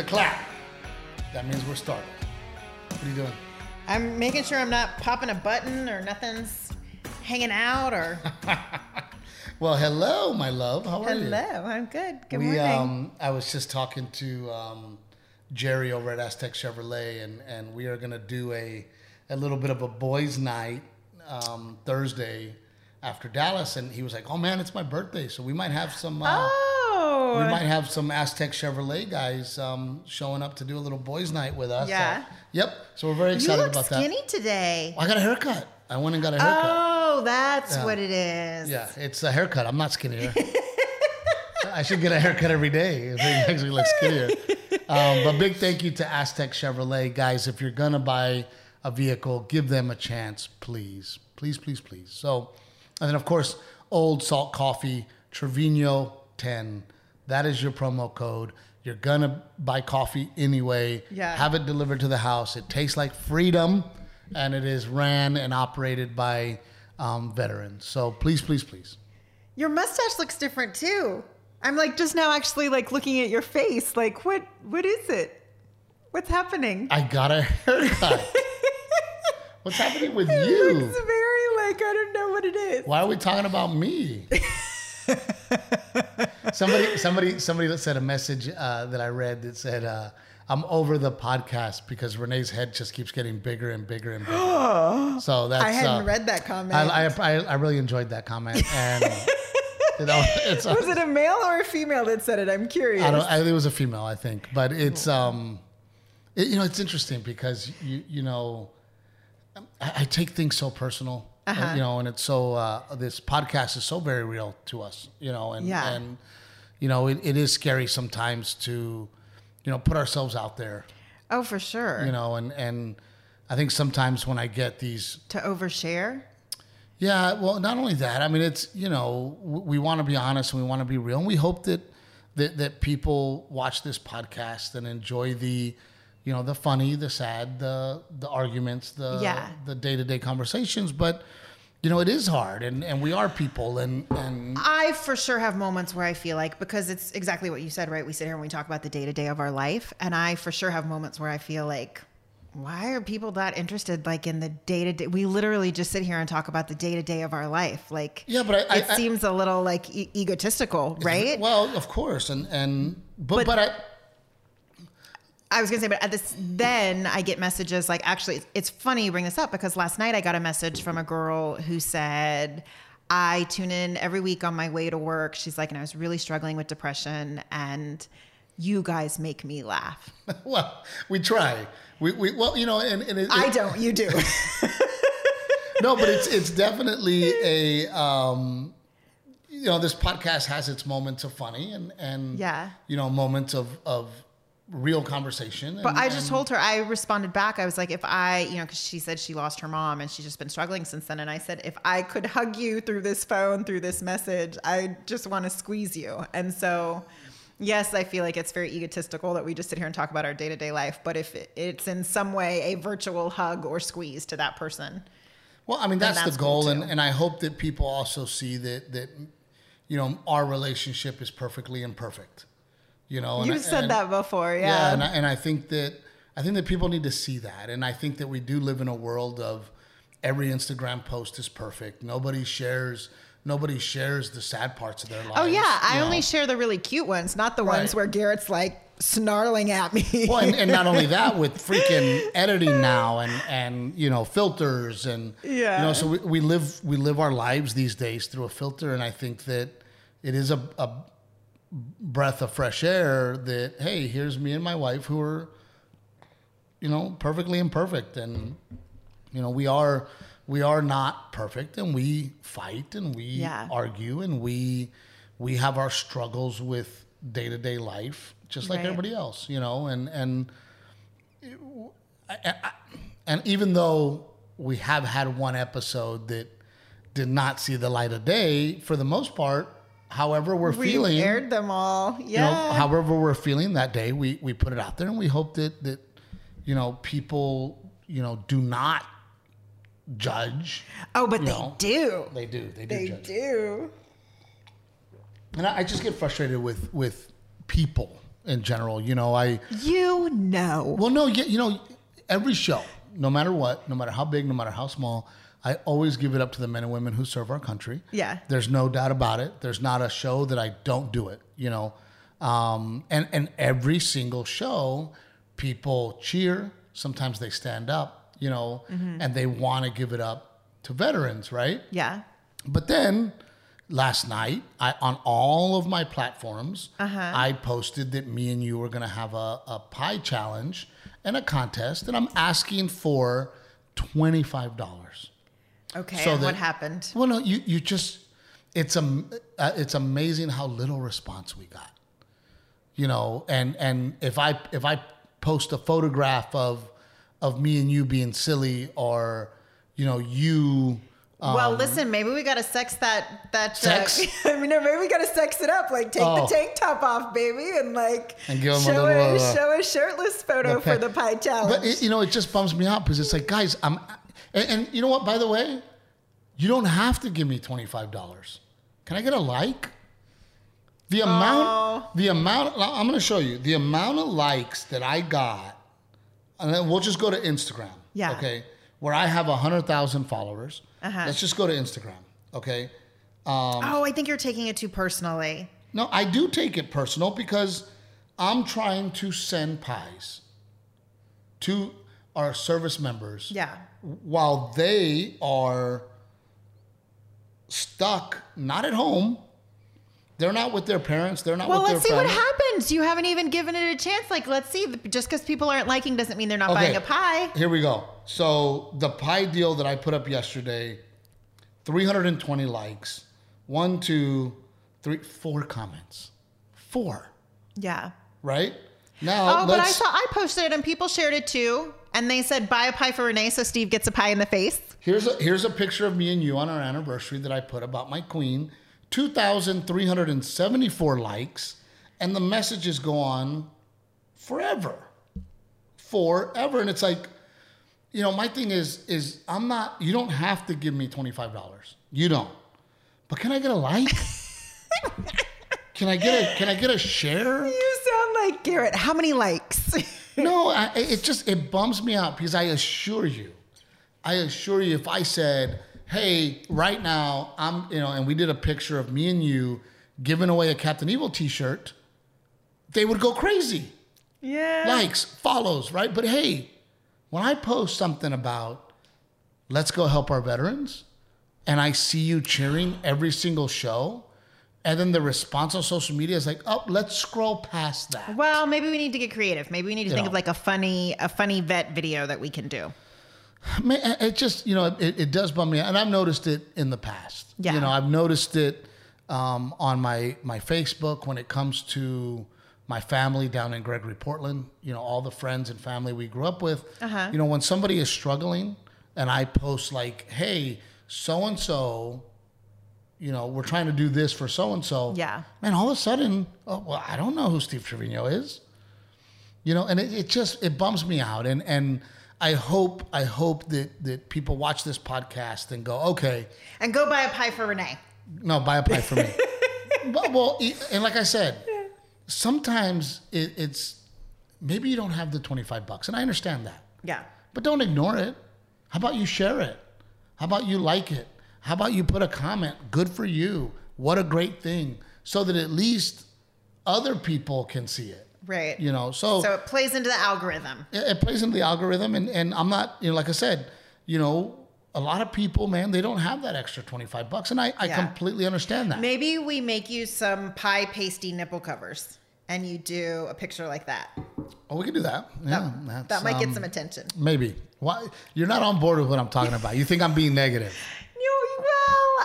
the clap. That means we're starting. What are you doing? I'm making sure I'm not popping a button or nothing's hanging out or. Well, hello, my love. How are you? Hello, I'm good. Good we, morning. um, I was just talking to um, Jerry over at Aztec Chevrolet, and, and we are going to do a, a little bit of a boys' night um, Thursday after Dallas. And he was like, "Oh man, it's my birthday, so we might have some. Uh, oh, We might have some Aztec Chevrolet guys um, showing up to do a little boys' night with us. So- Yeah. yep. So we're very excited about that. you look skinny today. I got a haircut. I went and got a haircut. Oh, that's Yeah. what it is. Yeah, it's a haircut. I'm not skinnier. I should get a haircut every day. It makes me look skinnier. Um, but big thank you to Aztec Chevrolet, guys. If you're gonna buy a vehicle, give them a chance, please, please, please, please. So, and then of course, Old Salt Coffee Trevino 10. That is your promo code. You're gonna buy coffee anyway. Yeah. Have it delivered to the house. It tastes like freedom, and it is ran and operated by um, veterans. So please, please, please. Your mustache looks different too. I'm like just now actually like looking at your face. Like what what is it? What's happening? I got a haircut. What's happening with It you? looks very like I don't know what it is. Why are we talking about me? somebody, somebody, somebody that sent a message uh, that I read that said, uh, "I'm over the podcast because Renee's head just keeps getting bigger and bigger and bigger." so that's. I hadn't uh, read that comment. I, I, I, really enjoyed that comment, and you know, it's. was it a male or a female that said it? I'm curious. I don't. I, it was a female, I think, but it's um, it, you know, it's interesting because you you know, I, I take things so personal, Uh-huh. you know, and it's so uh, this podcast is so very real to us, you know, and Yeah. and you know, it, it is scary sometimes to, you know, put ourselves out there, oh, for sure. you know, and and I think sometimes when I get these to overshare. yeah, well, not only that. I mean, it's you know we want to be honest and we want to be real, and we hope that that that people watch this podcast and enjoy the, you know, the funny, the sad, the the arguments, the Yeah. the day to day conversations. But you know, it is hard, and and we are people, and and I for sure have moments where I feel like because it's exactly what you said, right? We sit here and we talk about the day to day of our life, and I for sure have moments where I feel like, why are people that interested like in the day to day? We literally just sit here and talk about the day to day of our life, like Yeah, but I- it I- I- seems a little like e- egotistical, right? well, of course, and and but but, But- I. I was gonna say, but at this, then I get messages like, actually, it's, it's funny you bring this up because last night I got a message from a girl who said, I tune in every week on my way to work. She's like, and I was really struggling with depression, and you guys make me laugh. Well, we try. We, we well, you know, and, and it, I it- don't, you do. no, but it's it's definitely a um, you know this podcast has its moments of funny and and Yeah. you know moments of of real conversation. And, But I just and- told her, I responded back. I was like, if I, you know, because she said she lost her mom and she's just been struggling since then. And I said, if I could hug you through this phone, through this message, I just want to squeeze you. And so, yes, I feel like it's very egotistical that we just sit here and talk about our day to day life. But if it's in some way a virtual hug or squeeze to that person, Well, I mean that's, that's the cool, goal, and, and I hope that people also see that that you know our relationship is perfectly imperfect. You know, and you've I- said and- that before. Yeah, Yeah. and I, and I think that I think that people need to see that, and I think that we do live in a world of every Instagram post is perfect. Nobody shares. Nobody shares the sad parts of their oh, lives. oh, yeah. I you only share the really cute ones, not the Right. ones where Garrett's like snarling at me. well, and, and not only that, with freaking editing now, and and you know filters, and Yeah. you know, so we, we live we live our lives these days through a filter, and I think that it is a, a breath of fresh air. That hey, here's me and my wife who are, you know, perfectly imperfect, and you know we are we are not perfect, and we fight, and we Yeah. argue, and we we have our struggles with day to day life, just like Right. everybody else, you know, and and and even though we have had one episode that did not see the light of day, for the most part, however we're feeling. we feeling, aired them all. you Yeah. know, however we're feeling that day, we we put it out there, and we hope that that you know people you know do not judge. oh, but they know, do. They do. They do They judge. do. And I, I just get frustrated with with people. in general. You know, I You know. well, no, yeah, you know, every show, no matter what, no matter how big, no matter how small, I always give it up to the men and women who serve our country. Yeah. There's no doubt about it. There's not a show that I don't do it, you know. Um, and, and every single show, people cheer. Sometimes they stand up, you know, and they want to give it up to veterans, right? Yeah. But then last night, I on all of my platforms, Uh-huh. I posted that me and you were going to have a, a pie challenge and a contest, and I'm asking for twenty five dollars. Okay. So and that- what happened? Well, no, you you just it's am, uh, it's amazing how little response we got. You know, and and if I if I post a photograph of of me and you being silly, or you know you. well, listen, maybe we gotta sex that that. uh, Sex? I mean, no, maybe we gotta sex it up. Like take Oh. the tank top off, baby, and like And 'em a show little, a, uh, show a shirtless photo the for the pie challenge. But it, you know, it just bums me out because it's like, guys, I'm, and, and you know what? By the way, you don't have to give me twenty five dollars. Can I get a like? The amount, the amount. I'm going to show you the amount of likes that I got, and then we'll just go to Instagram. Yeah. Okay. Where I have hundred thousand followers. Uh-huh. Let's just go to Instagram. Okay. oh, I think you're taking it too personally. No, I do take it personal because I'm trying to send pies to our service members Yeah. While they are stuck, not at home. They're not with their parents. They're not Well, let's see their what happens. You haven't even given it a chance. Like, let's see. Just because people aren't liking doesn't mean they're not Okay. buying a pie. Here we go. So the pie deal that I put up yesterday, 320 likes, one, two, three, four comments, four. Yeah. Right now, Oh, but I saw I posted it and people shared it too. And they said, buy a pie for Renee so Steve gets a pie in the face. Here's a here's a picture of me and you on our anniversary that I put about my queen. 2,374 likes, and the messages go on forever. Forever. And it's like, you know, my thing is, is I'm not, you don't have to give me $25. You don't. But can I get a like? can I get a can I get a share? You sound like Garrett. How many likes? No, I, it just it bums me out because I assure you, I assure you, if I said, "Hey, right now I'm," you know, and we did a picture of me and you giving away a Captain Evil T-shirt, they would go crazy. yeah. Likes, follows, right? But hey, when I post something about let's go help our veterans, and I see you cheering every single show, and then the response on social media is like, "Oh, let's scroll past that." Well, maybe we need to get creative. Maybe we need to You think know. of like a funny, a funny vet video that we can do. Man, it just you know it, it does bum me out, and I've noticed it in the past. Yeah. you know I've noticed it um, on my my Facebook when it comes to my family down in Gregory, Portland. You know all the friends and family we grew up with. Uh-huh. You know when somebody is struggling, and I post like, "Hey, so and so." You know, we're trying to do this for so and so. Yeah. Man, all of a sudden, oh, well, I don't know who Steve Trevino is you know and it, it just it bums me out and and i hope i hope that that people watch this podcast and go okay And go buy a pie for Renee. no buy a pie for me but, well and like i said sometimes it, it's maybe you don't have the 25 bucks and i understand that Yeah. but don't ignore it how about you share it how about you like it how about you put a comment good for you what a great thing so that at least other people can see it Right. you know So So it plays into the algorithm. it, it plays into the algorithm and, and i'm not you know like i said you know a lot of people man they don't have that extra 25 bucks and i, I Yeah. completely understand that Maybe we make you some pie pasty nipple covers and you do a picture like that. oh we can do that yeah that's, that might get um, some attention. maybe why you're not on board with what i'm talking about you think i'm being negative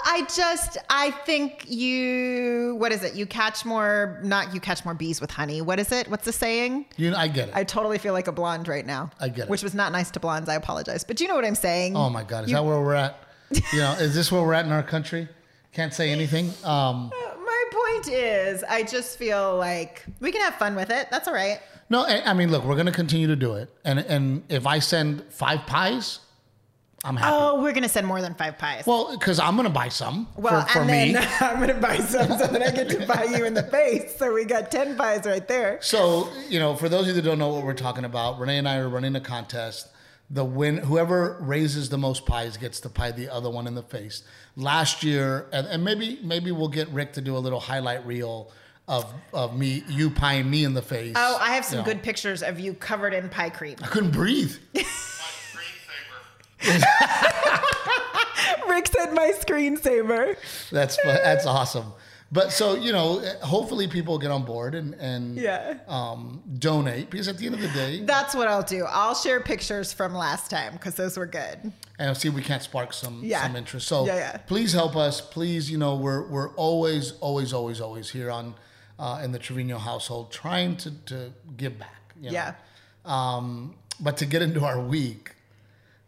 I just I think you what is it? You catch more not you catch more bees with honey. What is it? What's the saying? you know i get it I totally feel like a blonde right now. I get it. Which was not nice to blondes. I apologize. But you know what I'm saying? oh my god is You- that where we're at you know is this where we're at in our country can't say anything um My point is, I just feel like we can have fun with it. That's all right. no I, I mean look we're going to continue to do it and and if i send five pies I'm happy. Oh, we're gonna send more than five pies. Well, because I'm gonna buy some Well, for, for and me. then I'm gonna buy some so that I get to buy you in the face. So we got ten pies right there. So, you know, for those of you that don't know what we're talking about, Renee and I are running a contest. The win, whoever raises the most pies gets to pie the other one in the face. Last year, and, and maybe maybe we'll get Rick to do a little highlight reel of of me, you pieing me in the face. Oh, I have some You know. good pictures of you covered in pie cream. I couldn't breathe. Rick said my screensaver. That's that's awesome. But so you know, hopefully people get on board and and Yeah. um, donate because at the end of the day, That's what I'll do. I'll share pictures from last time because those were good. and see if we can't spark some Yeah. some interest. So Yeah, yeah. please help us. Please, you know, we're we're always always always always here on uh, in the Trevino household trying to to give back. you know. Yeah. Um, but to get into our week,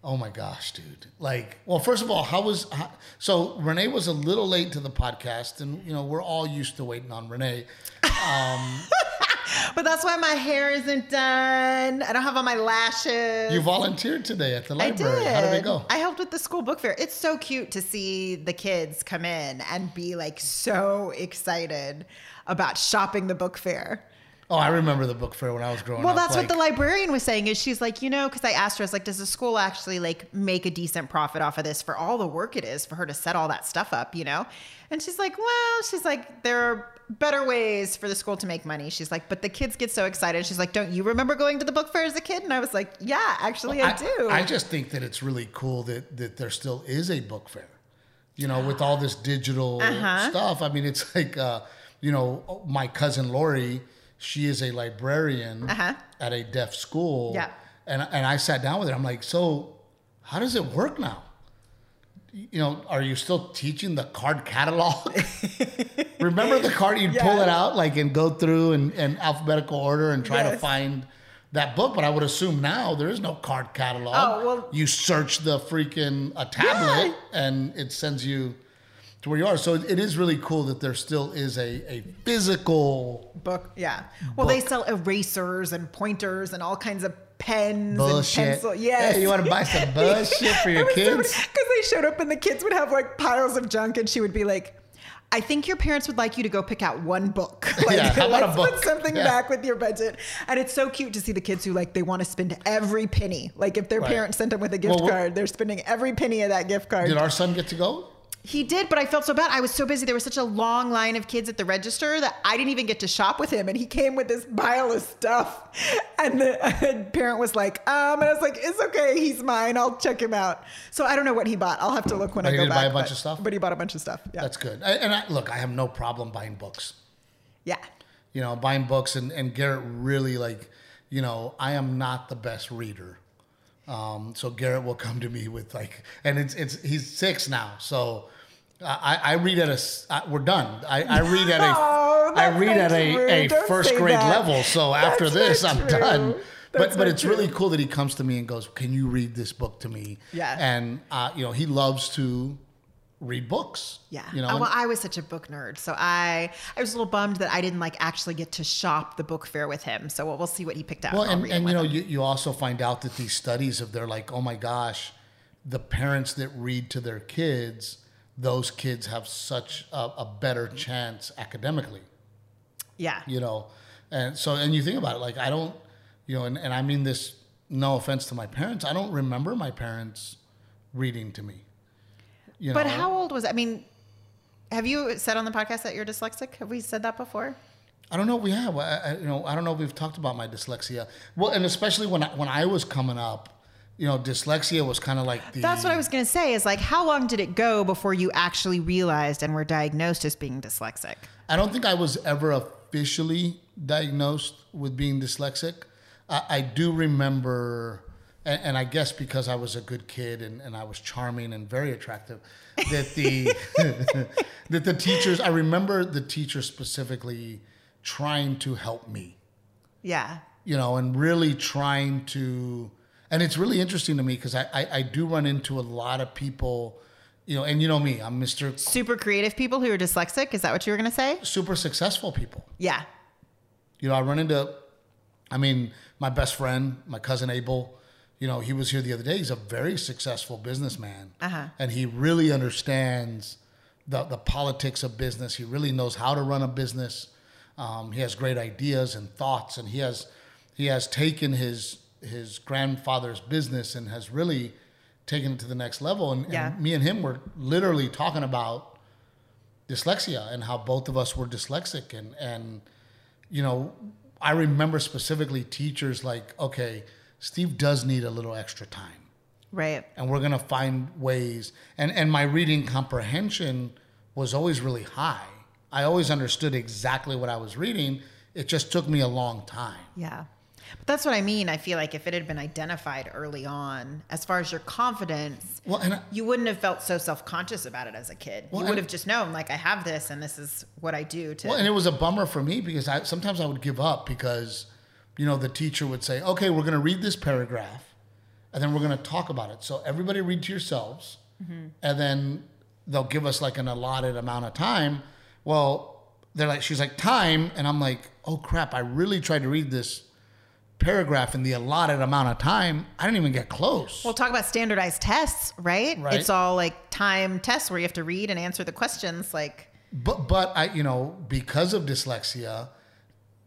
oh my gosh, dude! Like, well, first of all, how was how, so? Renee was a little late to the podcast, and you know we're all used to waiting on Renee. Um, but that's why my hair isn't done. I don't have all my lashes. You volunteered today at the I library. did. How did it go? I helped with the school book fair. It's so cute to see the kids come in and be like so excited about shopping the book fair. Oh, I remember the book fair when I was growing Well, up. Well, that's like- what the librarian was saying. Is she's like, you know, because I asked her, I was like, does the school actually like make a decent profit off of this for all the work it is for her to set all that stuff up, you know? And she's like, well, she's like, there are better ways for the school to make money. She's like, but the kids get so excited. She's like, don't you remember going to the book fair as a kid? And I was like, yeah, actually, I, do. I just think that it's really cool that that there still is a book fair. You know, with all this digital Uh-huh. stuff. I mean, it's like, uh, you know, my cousin Lori, she is a librarian Uh-huh. at a deaf school. Yeah. And and I sat down with her. I'm like, so how does it work now? You know, are you still teaching the card catalog? Remember the card? You'd pull it out like and go through in, in alphabetical order and try to find that book. But I would assume now there is no card catalog. Oh, well- you search the freaking a tablet and it sends you to where you are. So it is really cool that there still is a, a physical book, yeah. Well, they sell erasers and pointers and all kinds of pens bullshit. and pencil. Yes. Hey, you want to buy some bullshit for your kids? Because they showed up and the kids would have like piles of junk, and she would be like, I think your parents would like you to go pick out one book. Like, Yeah, how about let's book? put something Yeah. back with your budget. And it's so cute to see the kids who like they want to spend every penny. Like if their Right. parents sent them with a gift Well, card, they're spending every penny of that gift card. Did our son get to go? He did, but I felt so bad. I was so busy. There was such a long line of kids at the register that I didn't even get to shop with him. And he came with this pile of stuff. And the parent was like, um, and I was like, it's okay. He's mine. I'll check him out. So I don't know what he bought. I'll have to look when But I go back. buy a bunch but- of stuff? But he bought a bunch of stuff. Yeah. That's good. I, and I, look, I have no problem buying books. yeah. You know, buying books and, and Garrett really like, you know, I am not the best reader. Um, so Garrett will come to me with like, and it's it's he's six now, so I, I read at a I, we're done. I, I read at a Oh, I read at a, a first grade that. level. So after this, I'm true. done. But That's but not it's really cool that he comes to me and goes, "Can you read this book to me?" Yeah. And uh, you know he loves to read books. Yeah. You know. Oh, well, I was such a book nerd, so I I was a little bummed that I didn't like actually get to shop the book fair with him. So we'll, we'll see what he picked up. Well, and, and you know, him. you, you also find out that these studies, of they're like, oh my gosh, the parents that read to their kids, those kids have such a, a better chance academically, yeah. you know? And so, and you think about it, like, I don't, you know, and, and I mean this, no offense to my parents, I don't remember my parents reading to me. You But know? how old was I mean? Have you said on the podcast that you're dyslexic? Have we said that before? I don't know if we have. I, I, you know, I don't know if we've talked about my dyslexia. Well, and especially when I, when I was coming up, you know, dyslexia was kind of like the. That's what I was going to say. Is like, how long did it go before you actually realized and were diagnosed as being dyslexic? I don't think I was ever officially diagnosed with being dyslexic. I, I do remember, and, and I guess because I was a good kid and, and I was charming and very attractive, that the that the teachers. I remember the teacher specifically trying to help me. Yeah. you know, and really trying to, and it's really interesting to me because I, I, I do run into a lot of people, you know, and you know me, I'm Mr. Super creative people who are dyslexic. Is that what you were going to say? super successful people. Yeah. You know, I run into, I mean, my best friend, my cousin Abel, you know, he was here the other day. He's a very successful businessman, Uh-huh. and he really understands the the politics of business. He really knows how to run a business. Um, he has great ideas and thoughts, and he has he has taken his his grandfather's business and has really taken it to the next level. And, Yeah. and me and him were literally talking about dyslexia and how both of us were dyslexic and and you know i remember specifically teachers like okay steve does need a little extra time Right. and we're going to find ways and and my reading comprehension was always really high i always understood exactly what i was reading it just took me a long time Yeah. But that's what I mean. I feel like if it had been identified early on, as far as your confidence, well and I, you wouldn't have felt so self conscious about it as a kid. Well, you would have just known, like, I have this and this is what I do to. Well, and it was a bummer for me because I sometimes I would give up because, you know, the teacher would say, "Okay, we're going to read this paragraph, and then we're going to talk about it." So everybody read to yourselves, mm-hmm. and then they'll give us like an allotted amount of time. Well, they're like, she's like, time, and I'm like, oh crap! I really tried to read this paragraph in the allotted amount of time. I didn't even get close. We'll talk about standardized tests, right? Right. It's all like time tests where you have to read and answer the questions. Like, But but I you know because of dyslexia,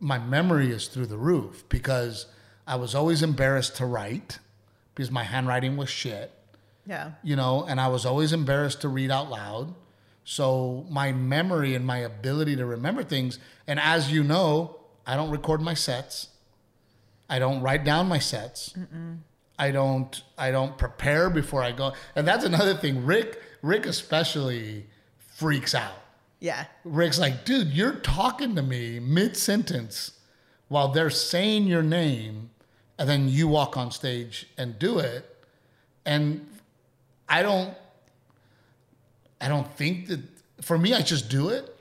my memory is through the roof because I was always embarrassed to write because my handwriting was shit, yeah. you know, and I was always embarrassed to read out loud. So my memory and my ability to remember things, and as you know, I don't record my sets. I don't write down my sets. I don't I don't prepare before I go. And that's another thing. Rick Rick especially freaks out. Yeah. Rick's like, dude, you're talking to me mid sentence while they're saying your name, and then you walk on stage and do it. And I don't, I don't think that for me, I just do it.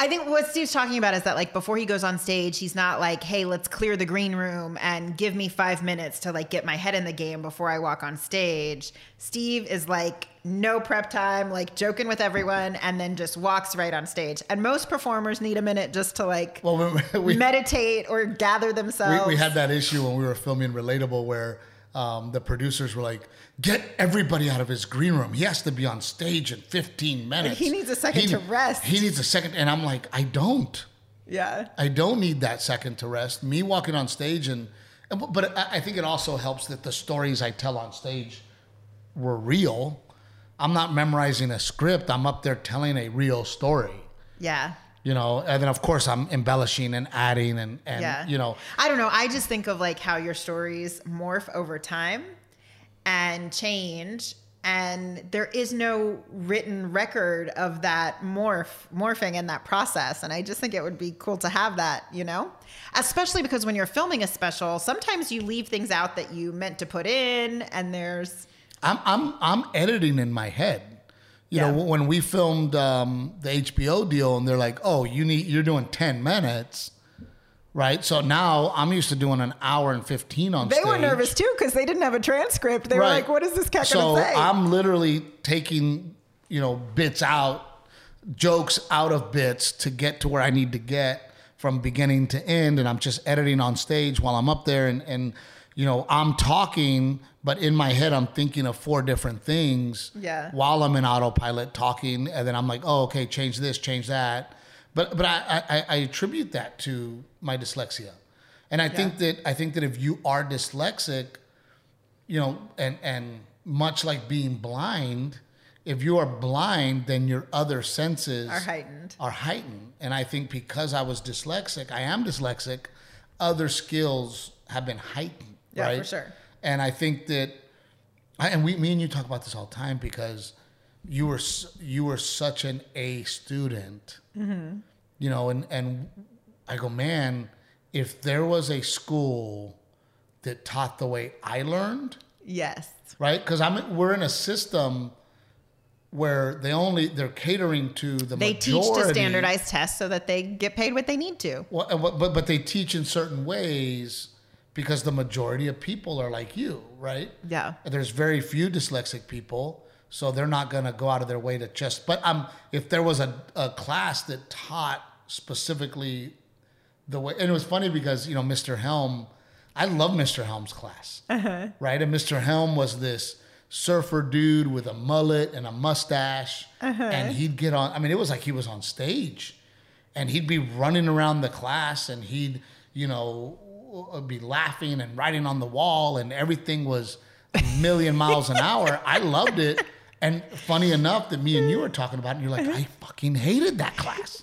I think what Steve's talking about is that like before he goes on stage, he's not like, "Hey, let's clear the green room and give me 5 minutes to like get my head in the game before I walk on stage." Steve is like no prep time, like joking with everyone and then just walks right on stage. And most performers need a minute just to like Well, we, we, meditate or gather themselves. we, we had that issue when we were filming Relatable where um, the producers were like, get everybody out of his green room. He has to be on stage in 15 minutes. He needs a second He- to rest." He needs a second. And I'm like, I don't. yeah. I don't need that second to rest. Me walking on stage and, and but I I think it also helps that the stories I tell on stage were real. I'm not memorizing a script. I'm up there telling a real story. Yeah. You know, and then of course I'm embellishing and adding and and yeah. you know, I don't know. I just think of like how your stories morph over time and change. And there is no written record of that morph morphing and that process. And I just think it would be cool to have that, you know? Especially because when you're filming a special, sometimes you leave things out that you meant to put in and there's I'm I'm I'm editing in my head. You Yeah. know, when we filmed um, the HBO deal, and they're like, "Oh, you need you're doing ten minutes." Right, so now I'm used to doing an hour and fifteen on stage. they stage. were nervous too because they didn't have a transcript. They were like, what is this cat so gonna say? I'm literally taking, you know, bits out, jokes out of bits to get to where I need to get from beginning to end, and I'm just editing on stage while I'm up there, and and you know I'm talking, but in my head I'm thinking of four different things. Yeah. While I'm in autopilot talking, and then I'm like, oh, okay, change this, change that. But but I I, I attribute that to my dyslexia, and I think that I think that if you are dyslexic, you know, and and much like being blind, if you are blind, then your other senses Are heightened. Are heightened, and I think because I was dyslexic, I am dyslexic. Other skills have been heightened. Yeah, right? for sure. And I think that, I, and we, me and you talk about this all the time because you were you were such an A student, Mm-hmm. you know, and and I go, man, if there was a school that taught the way I learned, yes. right? Because I'm we're in a system where they only they're catering to the They teach majority. to standardized tests so that they get paid what they need to. Well, but but but they teach in certain ways because the majority of people are like you, right? Yeah. There's very few dyslexic people, so they're not going to go out of their way to just. But um, if there was a, a class that taught specifically the way, and it was funny because you know Mr. Helm, I love Mr. Helm's class, right? And Mr. Helm was this surfer dude with a mullet and a mustache, and he'd get on. I mean, it was like he was on stage, and he'd be running around the class, and he'd, you know, be laughing and writing on the wall, and everything was a million miles an hour. I loved it. And funny enough that me and you were talking about, it, and you're like, I fucking hated that class.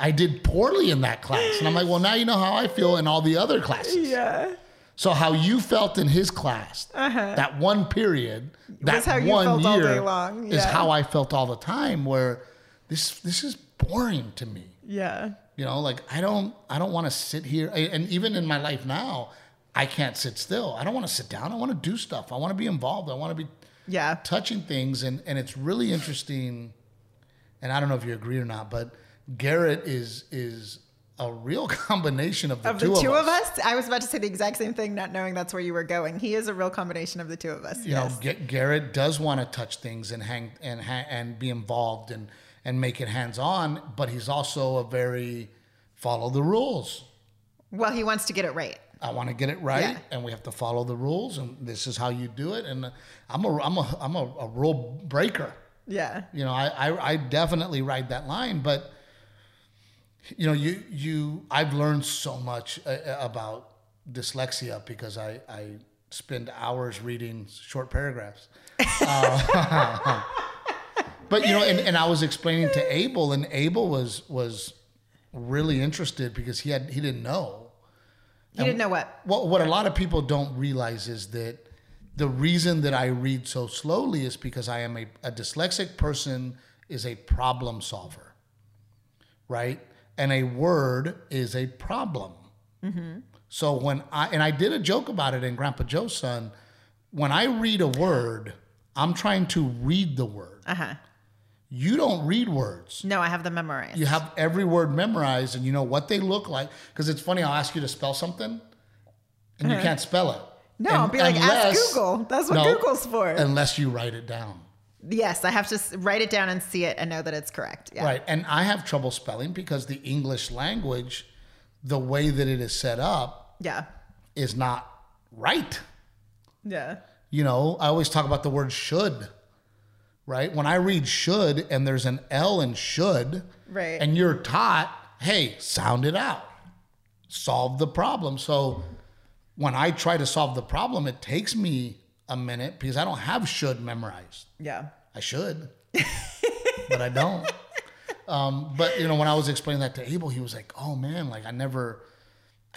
I did poorly in that class. And I'm like, well, now you know how I feel in all the other classes. Yeah. So how you felt in his class, uh-huh. that one period, that Was how you one felt year all day long, is how I felt all the time. Where this this is boring to me. Yeah. You know, like I don't I don't want to sit here. And even in my life now, I can't sit still. I don't want to sit down. I want to do stuff. I want to be involved. I want to be Yeah. touching things and and it's really interesting and i don't know if you agree or not but garrett is is a real combination of the, Of two, the two of of us, us, I was about to say the exact same thing, not knowing that's where you were going. He is a real combination of the two of us. you yes. know Ga- garrett does want to touch things and hang and and be involved and and make it hands on but he's also a very follow the rules well, he wants to get it right. I want to get it right, Yeah. and we have to follow the rules, and this is how you do it. And I'm a I'm a I'm a, a rule breaker. Yeah. you know, I, I, I definitely ride that line, but you know, you, you, I've learned so much uh, about dyslexia because I, I spend hours reading short paragraphs. Uh, but you know, and, and I was explaining to Abel and Abel was, was really interested because he had, he didn't know. He didn't know what. What what a lot of people don't realize is that the reason that I read so slowly is because I am a, a dyslexic person is a problem solver, right? And a word is a problem. So when I and I did a joke about it in Grandpa Joe's son, when I read a word, I'm trying to read the word. Uh huh. You don't read words. No, I have them memorized. You have every word memorized and you know what they look like. Because it's funny, I'll ask you to spell something and you uh-huh. can't spell it. No, And- I'll be like, ask Google. That's what No, Google's for. Unless you write it down. yes, I have to write it down and see it and know that it's correct. Yeah. Right. And I have trouble spelling because the English language, the way that it is set up, Yeah. is not right. Yeah. You know, I always talk about the word should, right? When I read should and there's an L in should, Right. and you're taught, hey, sound it out, solve the problem. So when I try to solve the problem, it takes me a minute because I don't have should memorized. Yeah. I should, but I don't. Um, but you know, when I was explaining that to Abel, he was like, "Oh man, like I never,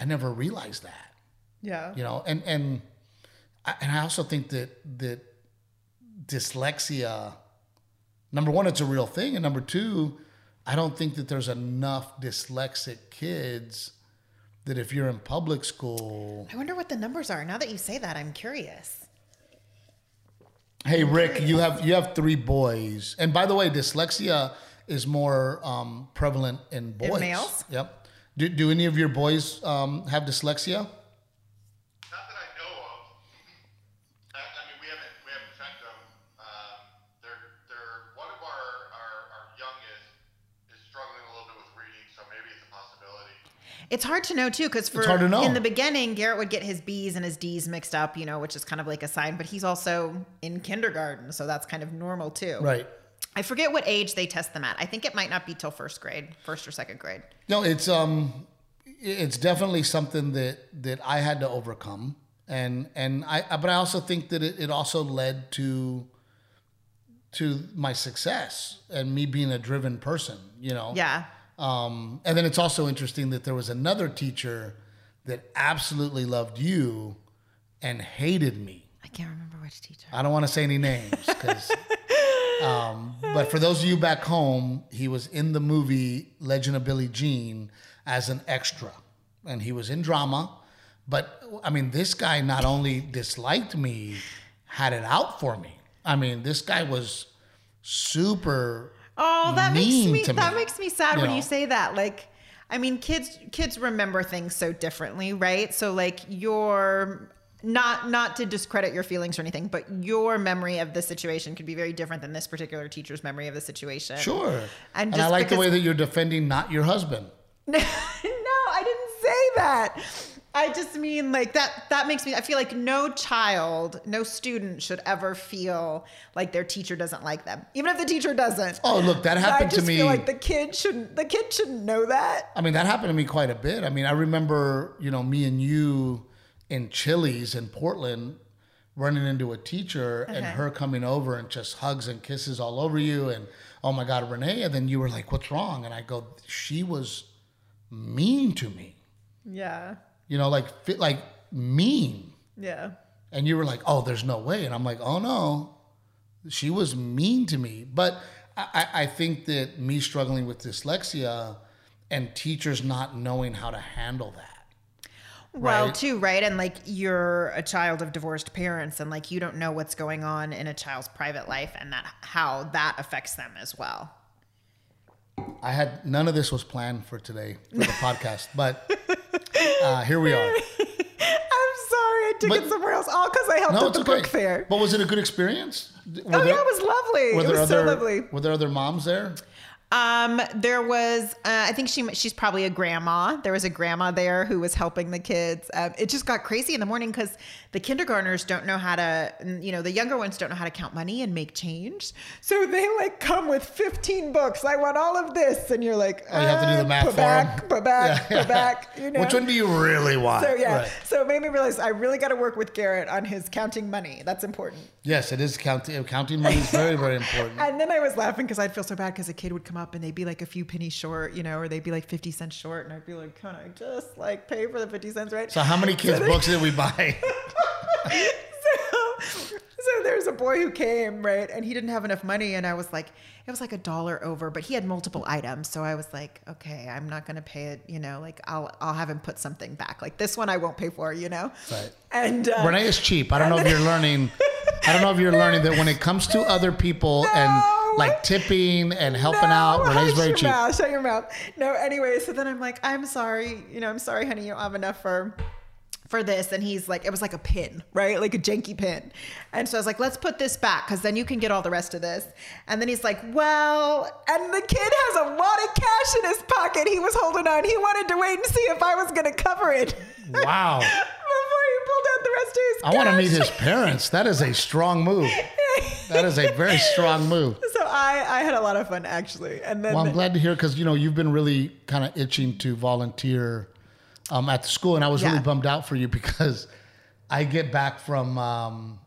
I never realized that." Yeah. You know, and and I, and I also think that that dyslexia, number one, it's a real thing, and number two, I don't think that there's enough dyslexic kids that if you're in public school, I wonder what the numbers are. Now that you say that, I'm curious. Hey Rick, you have you have three boys, and by the way, dyslexia is more um, prevalent in boys. males? Yep. Do, do any of your boys um, have dyslexia? It's hard to know too, because for hard to know. in the beginning, Garrett would get his B's and his D's mixed up, you know, which is kind of like a sign. But he's also in kindergarten, so that's kind of normal too. Right. I forget what age they test them at. I think it might not be till first grade, first or second grade. No, it's um, it's definitely something that that I had to overcome, and and I but I also think that it, it also led to to my success and me being a driven person. You know. Yeah. Um, and then it's also interesting that there was another teacher that absolutely loved you and hated me. I can't remember which teacher. I don't want to say any names because. um, but for those of you back home, he was in the movie Legend of Billie Jean as an extra, and he was in drama. But I mean, this guy not only disliked me, had it out for me. I mean, this guy was super. Oh, that makes me to that makes me sad you when know? you say that. Like, I mean, kids kids remember things so differently, right? So like your not not to discredit your feelings or anything, but your memory of the situation could be very different than this particular teacher's memory of the situation. Sure. And And, I like the way that you're defending not your husband. no, I didn't say that. I just mean like that that makes me I feel like no child, no student should ever feel like their teacher doesn't like them. Even if the teacher doesn't. Oh, look, that happened to me. I just feel like the kid shouldn't the kid shouldn't know that. I mean, that happened to me quite a bit. I mean, I remember, you know, me and you in Chili's in Portland running into a teacher and her coming over and just hugs and kisses all over you and oh my God, Renee. And then you were like, what's wrong? And I go, she was mean to me. Yeah. You know, like like mean. Yeah. And you were like, oh, there's no way. And I'm like, oh no, she was mean to me. But I, I I think that me struggling with dyslexia and teachers not knowing how to handle that. Well, Right. too, right? And like you're a child of divorced parents and like you don't know what's going on in a child's private life and that how that affects them as well. I had none of this was planned for today for the podcast, but uh, here we are. I'm sorry, I took But- it somewhere else, all because I helped No, at the okay. book fair. But was it a good experience? Were oh yeah, it was lovely. Were It there was other so lovely. Were there other moms there? Um, there was, uh, I think she she's probably a grandma. There was a grandma there who was helping the kids. Um, it just got crazy in the morning because the kindergartners don't know how to, you know, the younger ones don't know how to count money and make change. So they like come with 15 books. I want all of this, and you're like, Oh, you have to do the uh, math put back, them. put back, Yeah. put back. You know, Which one do you really want? So yeah, Right. so it made me realize I really got to work with Garrett on his counting money. That's important. Yes, it is counting. Counting money is very, very important. And then I was laughing because I'd feel so bad because a kid would come up and they'd be like a few pennies short, you know, or they'd be like 50 cents short. And I'd be like, can I just like pay for the 50 cents, right? So, how many kids' books did we buy? so, so there's a boy who came, right? And he didn't have enough money. And I was like, it was like a dollar over, but he had multiple items. So I was like, okay, I'm not going to pay it, you know, like I'll, I'll have him put something back. Like this one I won't pay for, you know? Right. And uh, Renee is cheap. I don't know if you're learning. I don't know if you're learning that when it comes to other people No. and like tipping and helping out, Renee's hush very cheap. Mouth, shut your mouth. No, anyway, so then I'm like, I'm sorry, you know, I'm sorry, honey, you don't have enough for for this. And he's like, it was like a pin, right? Like a janky pin. And so I was like, let's put this back because then you can get all the rest of this. And then he's like, well, and the kid has a lot of cash in his pocket. He was holding on. He wanted to wait and see if I was going to cover it Wow. before he pulled out the rest of his I want to meet his parents. That is a strong move. That is a very strong move. So I, I had a lot of fun actually. And then Well, I'm glad to hear because you know you've been really kind of itching to volunteer um, at the school, and I was really bummed out for you because I get back from um,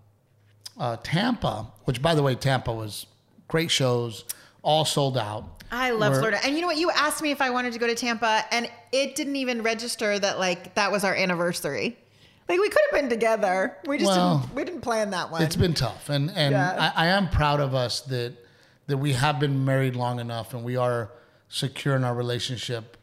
uh, Tampa, which by the way, Tampa was great shows, all sold out. I love We're- Florida. And you know what? You asked me if I wanted to go to Tampa, and it didn't even register that like that was our anniversary. Like we could have been together. We just Well, didn't, we didn't plan that one. It's been tough, and and Yeah. I, I am proud of us that that we have been married long enough, and we are secure in our relationship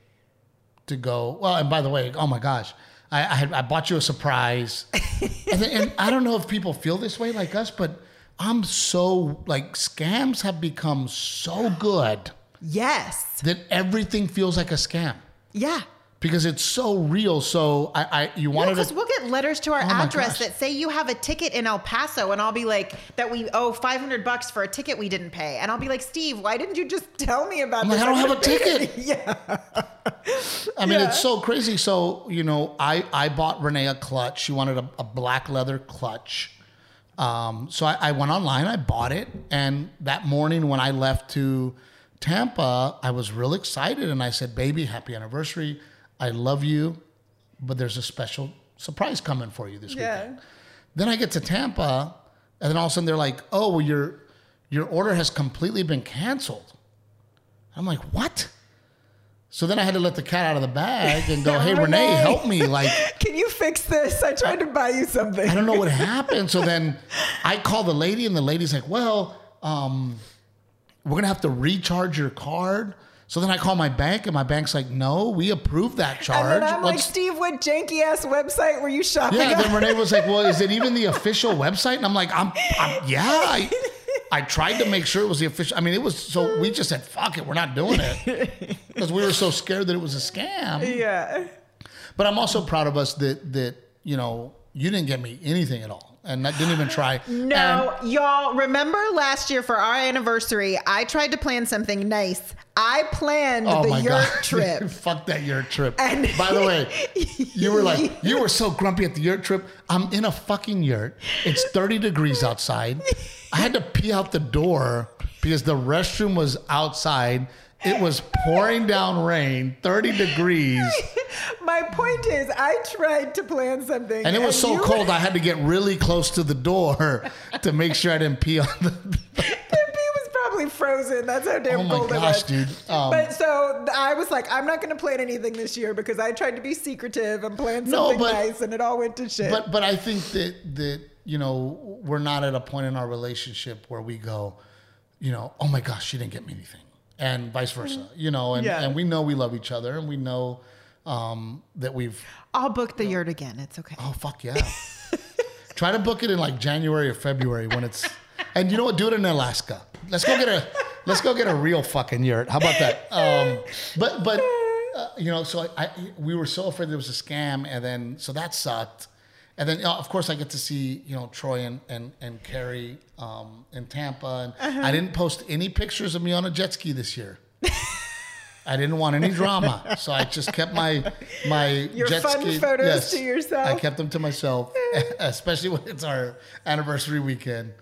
to go. Well, and by the way, oh my gosh, I I, had, I bought you a surprise, and, and I don't know if people feel this way like us, but I'm so like scams have become so good yes. that everything feels like a scam Yeah. Because it's so real. So I, I you wanted to. Because we'll get letters to our Oh address that say you have a ticket in El Paso, and I'll be like, that we owe 500 bucks for a ticket we didn't pay. And I'll be like, Steve, why didn't you just tell me about I'm this? like, I don't have a ticket. yeah. I mean, Yeah. it's so crazy. So, you know, I, I bought Renee a clutch. She wanted a, a black leather clutch. Um, so I, I went online, I bought it. And that morning when I left to Tampa, I was real excited. And I said, Baby, happy anniversary. I love you. But there's a special surprise coming for you this Yeah. weekend. Then I get to Tampa, and then all of a sudden they're like, "Oh, well, your your order has completely been canceled." I'm like, "What?" So then I had to let the cat out of the bag and go, "Hey, Renee, Renee. help me!" Like, Can you fix this? I tried to buy you something. I don't know what happened. So then I call the lady, and the lady's like, "Well, um, we're gonna have to recharge your card." So then I call my bank, and my bank's like, "No, we approved that And charge." then I'm like, Steve, what janky ass website were you shopping Yeah, then Renee was like, "Well, is it even the official website?" And I'm like, "I'm, I'm yeah." I, I tried to make sure it was the official. I mean, it was so we just said, "Fuck it, we're not doing it," because we were so scared that it was a scam. yeah. But I'm also proud of us that that you know you didn't get me anything at all. and I didn't even try. No, y'all remember last year for our anniversary, I tried to plan something nice. I planned oh the my yurt god, trip. fuck that yurt trip. And- By the way, you were like, you were so grumpy at the yurt trip. I'm in a fucking yurt. It's 30 degrees outside. I had to pee out the door because the restroom was outside. It was pouring down rain, 30 degrees. My point is, I tried to plan something, And it was so you- cold, I had to get really close to the door to make sure I didn't pee on the. The pee was probably frozen. That's how damn Oh my cold gosh, it was. dude. Um, but so I was like, I'm not going to plan anything this year because I tried to be secretive and plan No, something but- nice, and it all went to shit. But but I think that that you know we're not at a point in our relationship where we go, you know, oh my gosh, she didn't get me anything, and vice versa, you know, and Yeah. and we know we love each other, and we know um, that we've I'll book the yurt again. It's okay. oh fuck yeah, try to book it in like January or February when it's, and you know what, do it in Alaska. Let's go get a let's go get a real fucking yurt. How about that? Um, but but uh, you know, so I, I we were so afraid there was a scam, and then so that sucked. And then, uh, of course, I get to see you know Troy and and and Carrie um, in Tampa, and I didn't post any pictures of me on a jet ski this year. I didn't want any drama, so I just kept my my Your jet fun ski photos to yourself? I kept them to myself, especially when it's our anniversary weekend.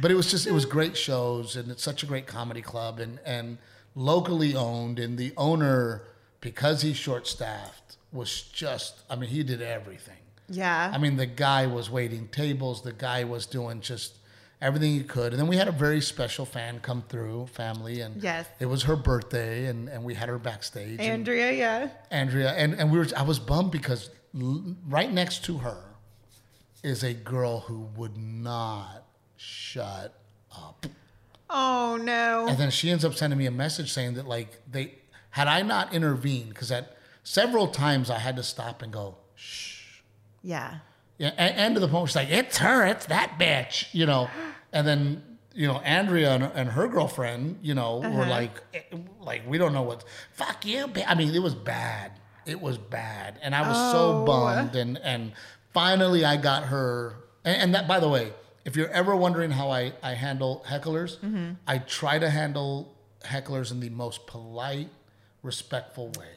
But it was just it was great shows, and it's such a great comedy club, and and locally owned, and the owner because he's short staffed was just I mean he did everything. Yeah. I mean, the guy was waiting tables. The guy was doing just everything he could. And then we had a very special fan come through, family, and Yes. it was her birthday, and, and we had her backstage. and Andrea, yeah. Andrea, and, and we were. I was bummed because l- right next to her is a girl who would not shut up. Oh no. And then she ends up sending me a message saying that like they had I not intervened because at several times I had to stop and go. Shh. Yeah. Yeah, and, and to the point she's like, "It's her, it's that bitch," you know. And then you know, Andrea and, and her girlfriend, you know, were like, eh, like we don't know what. Fuck you. ba-" I mean, it was bad. It was bad, and I was so Oh. bummed. And and finally, I got her. And, and that, by the way, if you're ever wondering how I I handle hecklers, I try to handle hecklers in the most polite, respectful way.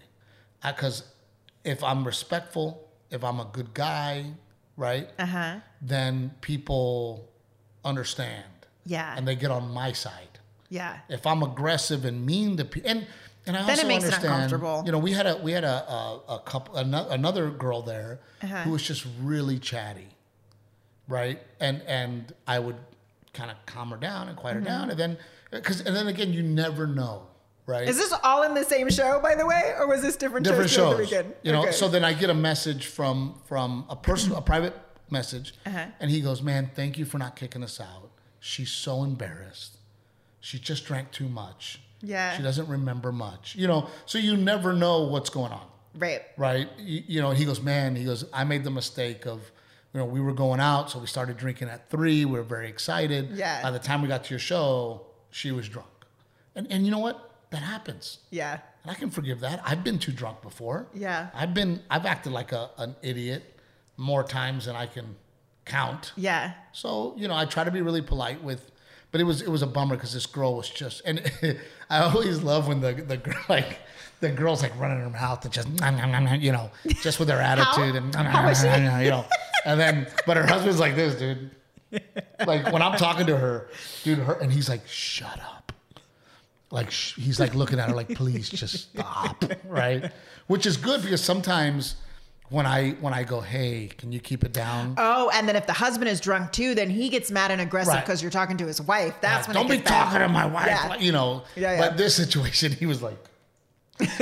Because if I'm respectful, if I'm a good guy, right? Uh huh. then people understand Yeah. and they get on my side. yeah. If I'm aggressive and mean to people, and and I Then it also makes it understand, uncomfortable. You know, we had a we had a a, a couple ano- another girl there Uh-huh. who was just really chatty, right? And and I would kind of calm her down and quiet Mm-hmm. her down, and then because and then again, you never know, right? Is this all in the same show, by the way, or was this different, different shows throughout shows. the? You know, Okay. so then I get a message from from a person, a private message, Uh-huh. and he goes, "Man, thank you for not kicking us out. She's so embarrassed. She just drank too much. Yeah. she doesn't remember much. You know, so you never know what's going on, right. right? You, you know, he goes, "Man, he goes, I made the mistake of." You know, we were going out, so we started drinking at three. We were very excited. Yeah. By the time we got to your show, she was drunk, and and you know what? That happens. Yeah. And I can forgive that. I've been too drunk before. Yeah. I've been I've acted like a, an idiot more times than I can count. Yeah. So, you know, I try to be really polite with but it was it was a bummer because this girl was just and I always love when the the girl like the girl's like running her mouth and just you know, just with her attitude and How is she? you know. And then but her husband's like this, dude. Like when I'm talking to her, dude, her and he's like, "Shut up." Like sh- he's like looking at her like, "Please just stop." Right? Which is good because sometimes when I when I go, "Hey, can you keep it down?" Oh, and then if the husband is drunk too, then he gets mad and aggressive Right. because you're talking to his wife. That's Yeah, when don't be bad. talking to my wife, Yeah. like, you know. Yeah, yeah. But this situation, he was like,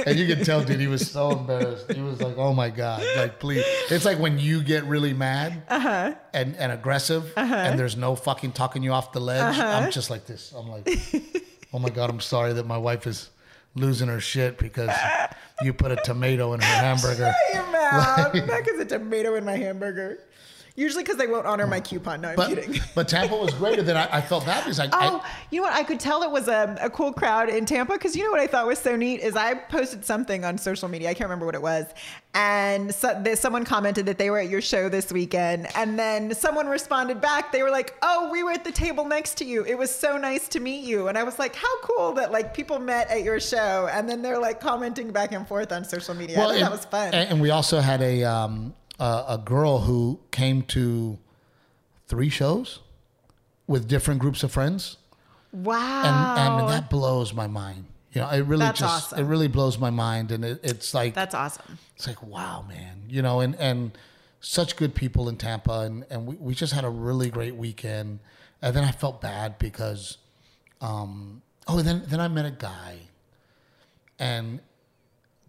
and you can tell, dude, he was so embarrassed. He was like, "Oh my god, like please." It's like when you get really mad Uh-huh. and and aggressive, and there's no fucking talking you off the ledge. Uh-huh. I'm just like this. I'm like, "Oh my god, I'm sorry that my wife is losing her shit because you put a tomato in her hamburger." Shut your mouth. That is a tomato in my hamburger. Usually because they won't honor my coupon. No, I'm But kidding. but Tampa was greater than I, I felt that because I, Oh, I you know what? I could tell it was a, a cool crowd in Tampa because you know what I thought was so neat is I posted something on social media. I can't remember what it was, and so, there, someone commented that they were at your show this weekend, and then someone responded back. They were like, "Oh, we were at the table next to you. It was so nice to meet you." And I was like, "How cool that like people met at your show!" And then they're like commenting back and forth on social media. I thought and, that was fun. And, and we also had a um, a, a girl who came to three shows with different groups of friends, wow, and and that blows my mind. You know, it really That's just awesome. it really blows my mind, and it, it's like that's awesome. it's like wow, man. You know, and and such good people in Tampa, and and we, we just had a really great weekend. And then I felt bad because, um, oh, then then I met a guy, and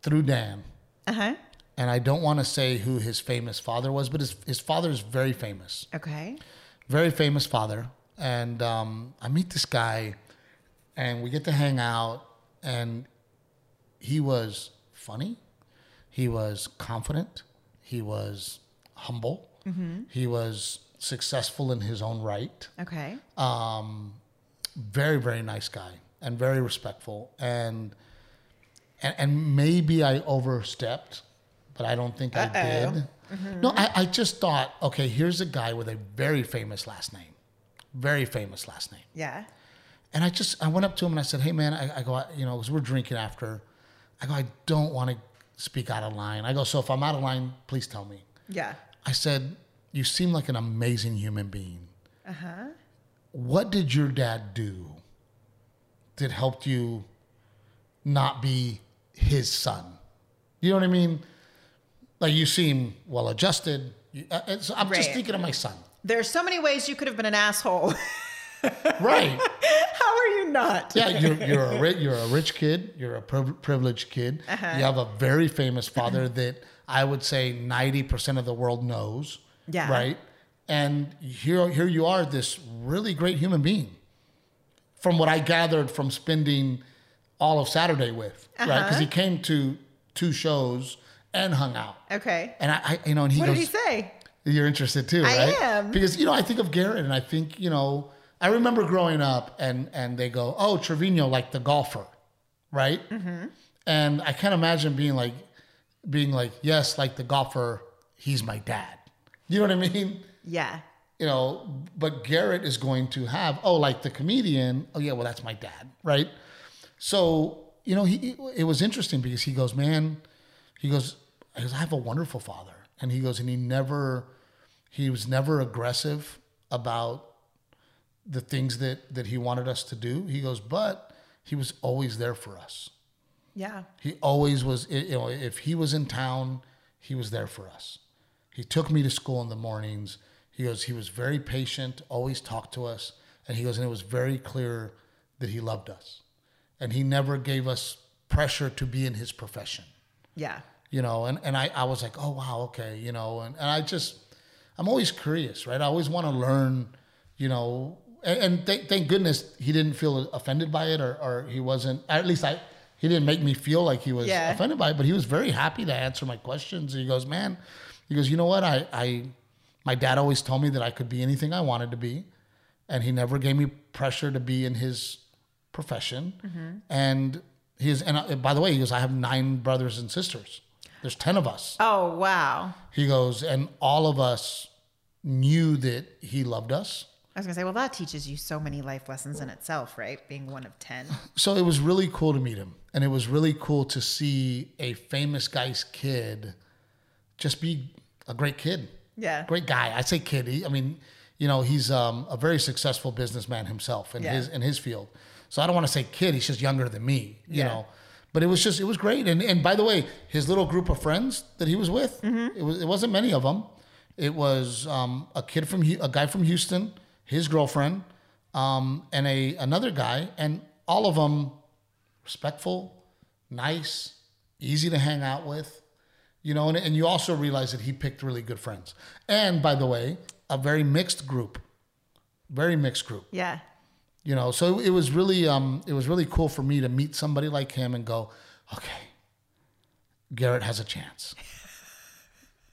through Dan, Uh huh. And I don't want to say who his famous father was, but his his father is very famous, Okay. very famous father. And um, I meet this guy, and we get to hang out, and he was funny, he was confident, he was humble, he was successful in his own right. Okay. Um, very very nice guy and very respectful. And and, and maybe I overstepped, but I don't think I Uh-oh. did. No, I, I just thought, okay, here's a guy with a very famous last name, very famous last name, Yeah. and I just I went up to him and I said, hey man, I, I go, you know, because we're drinking after, I go, I don't want to speak out of line. I go, so if I'm out of line, please tell me. Yeah. I said, you seem like an amazing human being. Uh huh. what did your dad do that helped you not be his son? You know what I mean? Like you seem well adjusted. You, uh, it's, I'm just thinking of my son. There's so many ways you could have been an asshole. Right. How are you not? Yeah, you're, you're, a, ri- you're a rich kid. You're a priv- privileged kid. Uh-huh. You have a very famous father that I would say 90% of the world knows. Yeah. Right? And here, here you are, this really great human being. From what I gathered from spending all of Saturday with, right? Because Uh-huh. he came to two shows and hung out. Okay. And I, I you know, and he What goes, did he say? you're interested too, I right? am. Because you know, I think of Garrett, and I think you know, I remember growing up, and and they go, "Oh, Trevino, like the golfer, right?" Mm-hmm. And I can't imagine being like, being like, "Yes, like the golfer, he's my dad." You know what I mean? Yeah. You know, but Garrett is going to have, oh, like the comedian. Oh yeah, well that's my dad, right? So you know, he it was interesting because he goes, man, he goes, he goes, I have a wonderful father, and he goes, and he never, he was never aggressive about the things that that he wanted us to do. He goes, but he was always there for us. Yeah. He always was. You know, if he was in town, he was there for us. He took me to school in the mornings. He goes. He was very patient. Always talked to us, and he goes. And it was very clear that he loved us, and he never gave us pressure to be in his profession. Yeah. You know, and and I I was like, oh wow, okay, you know, and and I just I'm always curious, right? I always want to learn, you know, and, and thank, thank goodness he didn't feel offended by it, or or he wasn't. At least I. He didn't make me feel like he was Yeah. offended by it, but he was very happy to answer my questions. And he goes, "Man," he goes, "You know what? I, I, my dad always told me that I could be anything I wanted to be, and he never gave me pressure to be in his profession. Mm-hmm. And his and by the way, he goes, I have nine brothers and sisters. There's ten of us. Oh wow. He goes, and all of us knew that he loved us. I was gonna say, well, that teaches you so many life lessons in itself, right? Being one of ten. So it was really cool to meet him, and it was really cool to see a famous guy's kid just be a great kid. Yeah. great guy. I say kid. He, I mean, you know, he's um, a very successful businessman himself in Yeah. his in his field. So I don't want to say kid. He's just younger than me. You Yeah. know, but it was just it was great. And and by the way, his little group of friends that he was with, Mm-hmm. it was it wasn't many of them. It was um, a kid from a guy from Houston, his girlfriend, um, and a another guy, and all of them respectful, nice, easy to hang out with you know and, and you also realize that he picked really good friends and by the way a very mixed group very mixed group Yeah. You know so it was really um it was really cool for me to meet somebody like him and go okay garrett has a chance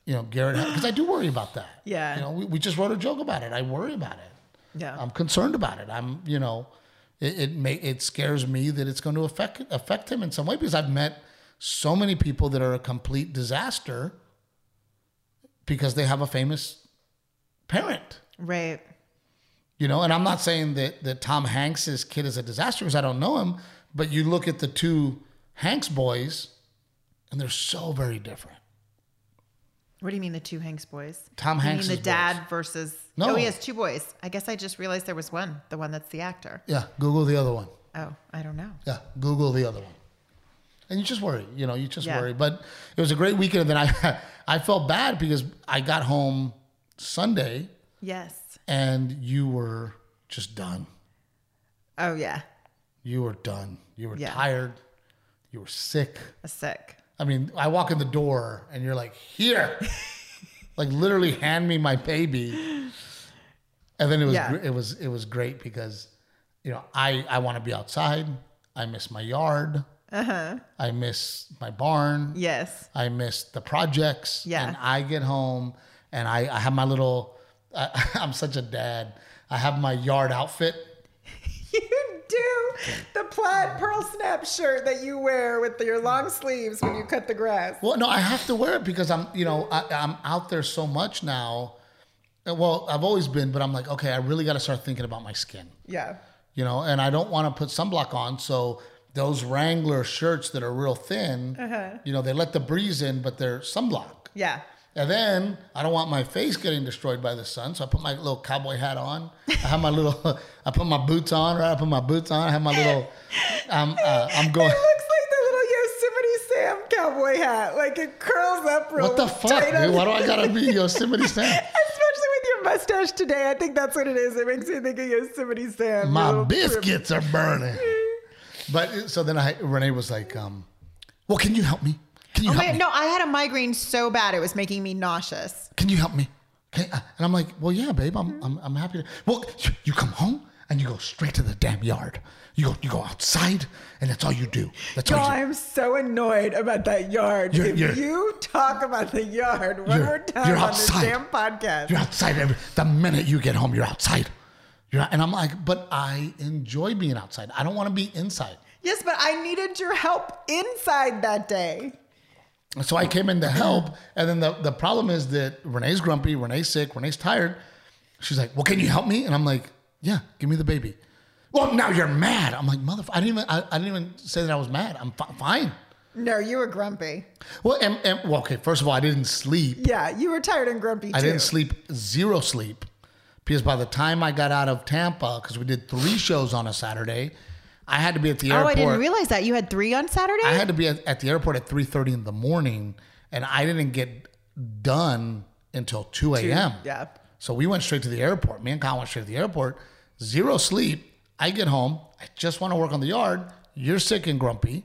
you know, Garrett, because I do worry about that. Yeah. You know, we, we just wrote a joke about it. I worry about it. Yeah. I'm concerned about it. I'm, you know, it it, may, it scares me that it's going to affect affect him in some way because I've met so many people that are a complete disaster because they have a famous parent. right. You know, and I'm not saying that that Tom Hanks's kid is a disaster because I don't know him, but you look at the two Hanks boys, and they're so very different. What do you mean the two Hanks boys? Tom you Hanks's mean the dad boys. versus? No. Oh, he has two boys. I guess I just realized there was one. The one that's the actor. Yeah, Google the other one. Oh, I don't know. Yeah, Google the other one. And you just worry, you know, you just Yeah. worry. But it was a great weekend. And then I, I felt bad because I got home Sunday Yes. And you were just done. Oh yeah. You were done. You were Yeah. tired. You were sick. A sick. I mean, I walk in the door and you're like, here, like literally hand me my baby. And then it was, Yeah. it was, it was great because, you know, I, I want to be outside. I miss my yard. Uh-huh. I miss my barn. Yes. I miss the projects. Yeah. And I get home and I, I have my little, I, I'm such a dad. I have my yard outfit. You do the plaid pearl snap shirt that you wear with your long sleeves when you cut the grass. Well, no, I have to wear it because I'm, you know, I, I'm out there so much now. Uh, Well, I've always been, but I'm like, okay, I really got to start thinking about my skin, Yeah. you know, and I don't want to put sunblock on. So those Wrangler shirts that are real thin, Uh-huh. you know, they let the breeze in, but they're sunblock. Yeah. And then I don't want my face getting destroyed by the sun, so I put my little cowboy hat on. I have my little, I put my boots on, right? I put my boots on. I have my little, um, uh, I'm going. It looks like the little Yosemite Sam cowboy hat. Like it curls up real What the fuck, dude? Why do I gotta be Yosemite Sam? Especially with your mustache today. I think that's what it is. It makes me think of Yosemite Sam. My trim. biscuits are burning. But so then I, Renee was like, um, "Well, can you help me? Can you Oh help my, me? no, I had a migraine so bad it was making me nauseous. Can you help me?" Can, uh, and I'm like, "Well, yeah, babe. I'm, I'm, I'm happy to." Well, you- you come home and you go straight to the damn yard. You go, you go outside, and that's all you do. That's all you. I am so annoyed about that yard. You're- if you're- you talk about the yard one more time you're on this damn podcast, You're outside every the minute you get home. You're outside. You're and I'm like, but I enjoy being outside. I don't want to be inside. yes, but I needed your help inside that day. So I came in to help, and then the, the problem is that Renee's grumpy, Renee's sick, Renee's tired. She's like, "Well, can you help me?" And I'm like, "Yeah, give me the baby." Well, now you're mad. I'm like, Motherfucker, I didn't even I, I didn't even say that I was mad. I'm fi- fine." No, you were grumpy. Well, and, and well, okay. First of all, I didn't sleep. Yeah, you were tired and grumpy too. I didn't sleep zero sleep because by the time I got out of Tampa, because we did three shows on a Saturday, I had to be at the airport. Oh. I didn't realize that you had three on Saturday. I had to be at, at the airport at 3.30 in the morning, and I didn't get done until 2 a.m. Yeah. So we went straight to the airport. Me and Kyle went straight to the airport. Zero sleep. I get home. I just want to work on the yard. You're sick and grumpy.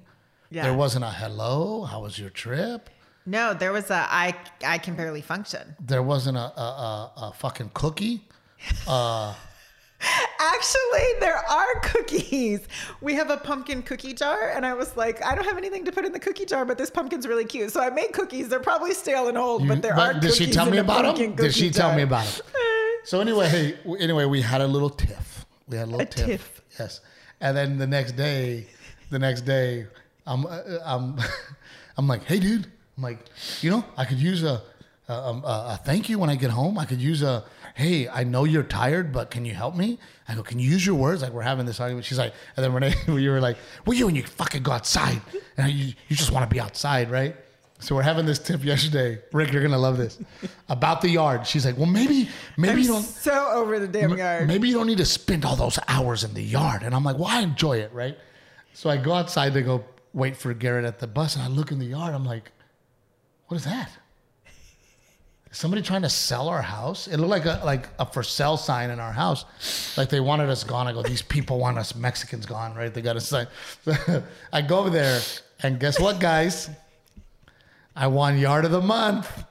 Yeah. There wasn't a hello. How was your trip? No, there was a I I can barely function. There wasn't a, a, a, a fucking cookie. Uh, Actually, there are cookies. We have a pumpkin cookie jar, and I was like, I don't have anything to put in the cookie jar, but this pumpkin's really cute. So I made cookies. They're probably stale and old, but there are did cookies she tell me about them? Did she cookie tell jar. me about them? So anyway, anyway, we had a little tiff. We had a little A tiff. tiff. Yes, and then the next day, the next day, I'm uh, I'm I'm like, hey, dude, I'm like, you know, I could use a a, a a thank you when I get home. I could use a hey, I know you're tired, but can you help me? I go, can you use your words? Like we're having this argument. She's like, and then Renee, you were like, well, you and you fucking go outside, and you you just want to be outside, right? So we're having this tip yesterday. Rick, you're gonna love this about the yard. She's like, well, maybe maybe I'm you don't so over the damn yard. maybe you don't need to spend all those hours in the yard. And I'm like, well, I enjoy it, right? So I go outside to go wait for Garrett at the bus, and I look in the yard. I'm like, what is that? Somebody trying to sell our house? It looked like a like a for sale sign in our house, like they wanted us gone. I go, these people want us Mexicans gone, right? They got a sign. I go over there, and guess what, guys? I won yard of the month.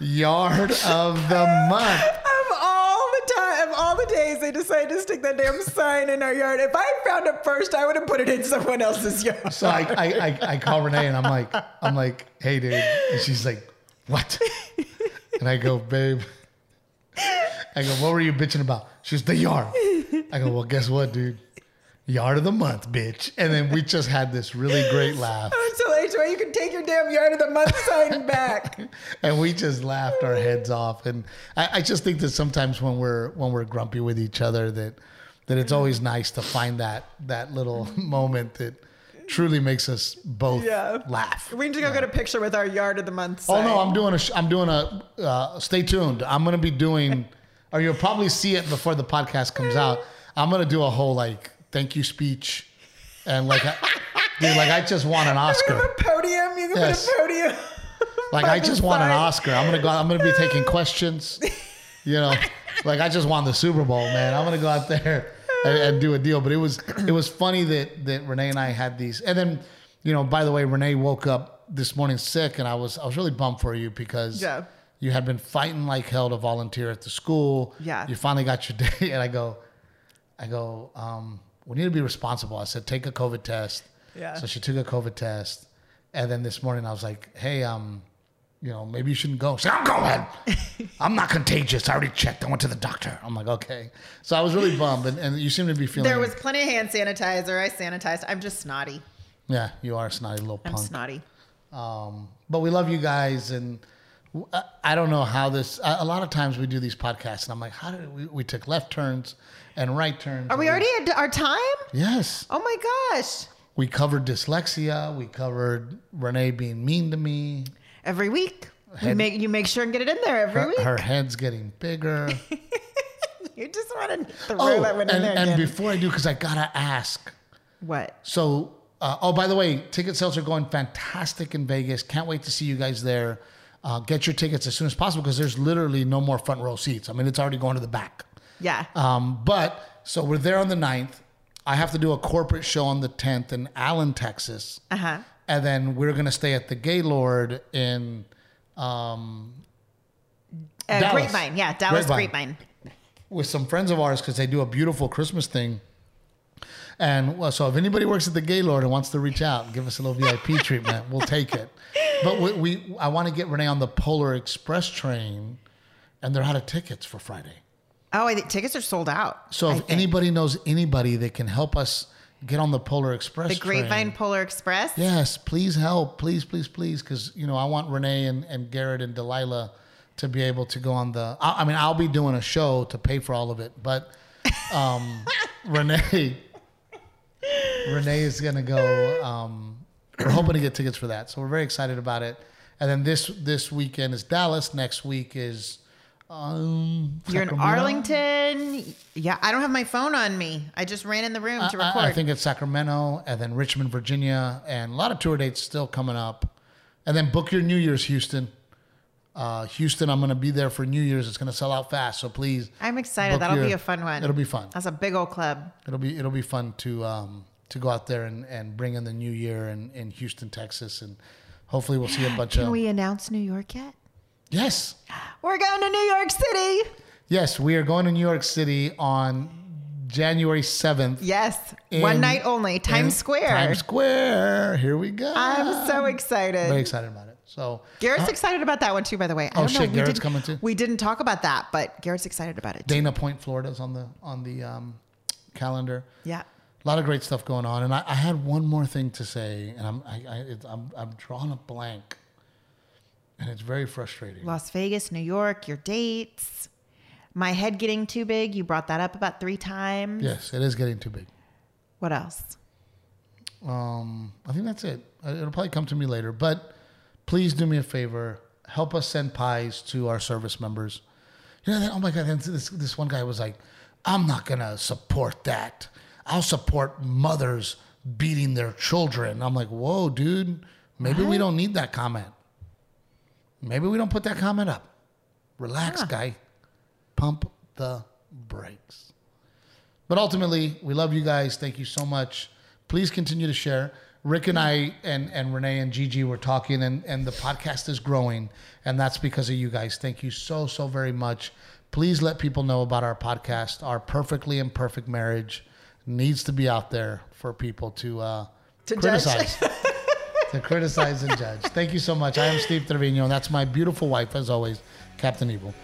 Yard of the month. Of all the time, of all the days they decided to stick that damn sign in our yard. If I found it first, I would have put it in someone else's yard. So I, I, I, I call Renee and I'm like, I'm like, hey dude. And she's like, what? and I go, babe. I go, what were you bitching about? She's the yard. I go, well, guess what, dude? Yard of the month, bitch. And then we just had this really great laugh. So HOA, you can take your damn yard of the month sign back. and we just laughed our heads off. And I, I, just think that sometimes when we're when we're grumpy with each other, that that it's always nice to find that that little moment that truly makes us both Yeah. laugh. We need to go get a picture with our yard of the month Oh no, I'm doing a. I'm doing a. Uh, stay tuned. I'm gonna be doing, or you'll probably see it before the podcast comes out. I'm gonna do a whole like thank you speech, and like, I, dude, like I just want an Oscar. a podium. You can Yes. put a podium. Like I just won an. Oscar. I'm gonna go. I'm gonna be taking questions. You know, like I just won the Super Bowl, man. I'm gonna go out there and, do a deal. But it was it was funny that that Renee and I had these. And then, you know, by the way, Renee woke up this morning sick, and I was I was really bummed for you because Yeah. you had been fighting like hell to volunteer at the school. Yeah. You finally got your day, and I go, I go, um, we need to be responsible. I said, take a COVID test. Yeah. So she took a COVID test, and then this morning I was like, hey, um, you know, maybe you shouldn't go. I'm going. I'm not contagious. I already checked. I went to the doctor. I'm like, okay. So I was really bummed, and, and you seem to be feeling. There was plenty of hand sanitizer. I sanitized. I'm just snotty. Yeah, you are a snotty little I'm punk. snotty. Um, but we love you guys, and I don't know how this. A a lot of times we do these podcasts, and I'm like, how did we? We took left turns and right turns. Are we already at our time? Yes, Oh my gosh. we covered dyslexia. We covered Renee being mean to me. Every week. You make you make sure and get it in there every Her, week. her head's getting bigger. You just want to throw oh, that one and, in there. and again. before I do, because I gotta ask. what? So, uh, oh, by the way, ticket sales are going fantastic in Vegas. Can't wait to see you guys there. Uh, get your tickets as soon as possible because there's literally no more front row seats. I mean, it's already going to the back. Yeah. Um, but so we're there on the 9th. I have to do a corporate show on the 10th in Allen, Texas. Uh huh. And then we're going to stay at the Gaylord in um, Uh, Dallas. grapevine. Yeah, Dallas Grapevine. Grapevine. with some friends of ours because they do a beautiful Christmas thing. And well, so if anybody works at the Gaylord and wants to reach out and give us a little VIP treatment, we'll take it. But we, we I want to get Renee on the Polar Express train, and they're out of tickets for Friday. Oh, I think tickets are sold out. So if anybody knows anybody that can help us get on the Polar Express, the Grapevine train, Polar Express. yes, please help, please, please, please, because you know I want Renee and, and Garrett and Delilah to be able to go on the. I, I mean, I'll be doing a show to pay for all of it, but um, Renee, Renee is gonna go. Um, we're hoping to get tickets for that, so we're very excited about it. And then this this weekend is Dallas. Next week is. Um, You're in Sacramento. Arlington. Yeah, I don't have my phone on me. I just ran in the room to record. I, I think it's Sacramento and then Richmond, Virginia, and a lot of tour dates still coming up. And then book your New Year's, Houston. Uh, Houston, I'm going to be there for New Year's. It's going to sell out fast, so please. I'm excited. That'll your- be a fun one. It'll be fun. That's a big old club. It'll be it'll be fun to um, to go out there and, and bring in the New Year in, in Houston, Texas, and hopefully we'll see a bunch Can of Can we announce New York yet? Yes, We're going to New York City. yes. We are going to New York City on January 7th. Yes, in- one night only. Times Square. Times Square. Here we go. I'm so excited. very excited about it. So Garrett's excited about that one too, by the way. I Oh, don't know. shit, we Garrett's coming too? We didn't talk about that, but Garrett's excited about it. Too. Dana Point, Florida's on the on the um, calendar. Yeah. A lot of great stuff going on, and I, I had one more thing to say, and I'm I, I, I'm I'm drawing a blank, and it's very frustrating. Las Vegas, New York, your dates. My head getting too big. You brought that up about three times. Yes, it is getting too big. What else? Um, I think that's it. Uh, It'll probably come to me later, but please do me a favor. Help us send pies to our service members. You know, that, oh my God, this, this one guy was like, I'm not going to support that. I'll support mothers beating their children. I'm like, whoa, dude, maybe we don't need that comment. Maybe we don't put that comment up. Relax, guy. Pump the brakes. But ultimately, we love you guys. Thank you so much. Please continue to share. Rick and I and, and Renee and Gigi were talking, and, and the podcast is growing, and that's because of you guys. Thank you so, so very much. Please let people know about our podcast. Our Perfectly Imperfect Marriage needs to be out there for people to, uh, To criticize. to criticize and judge. Thank you so much. I am Steve Trevino, and that's my beautiful wife, as always, Captain Evil.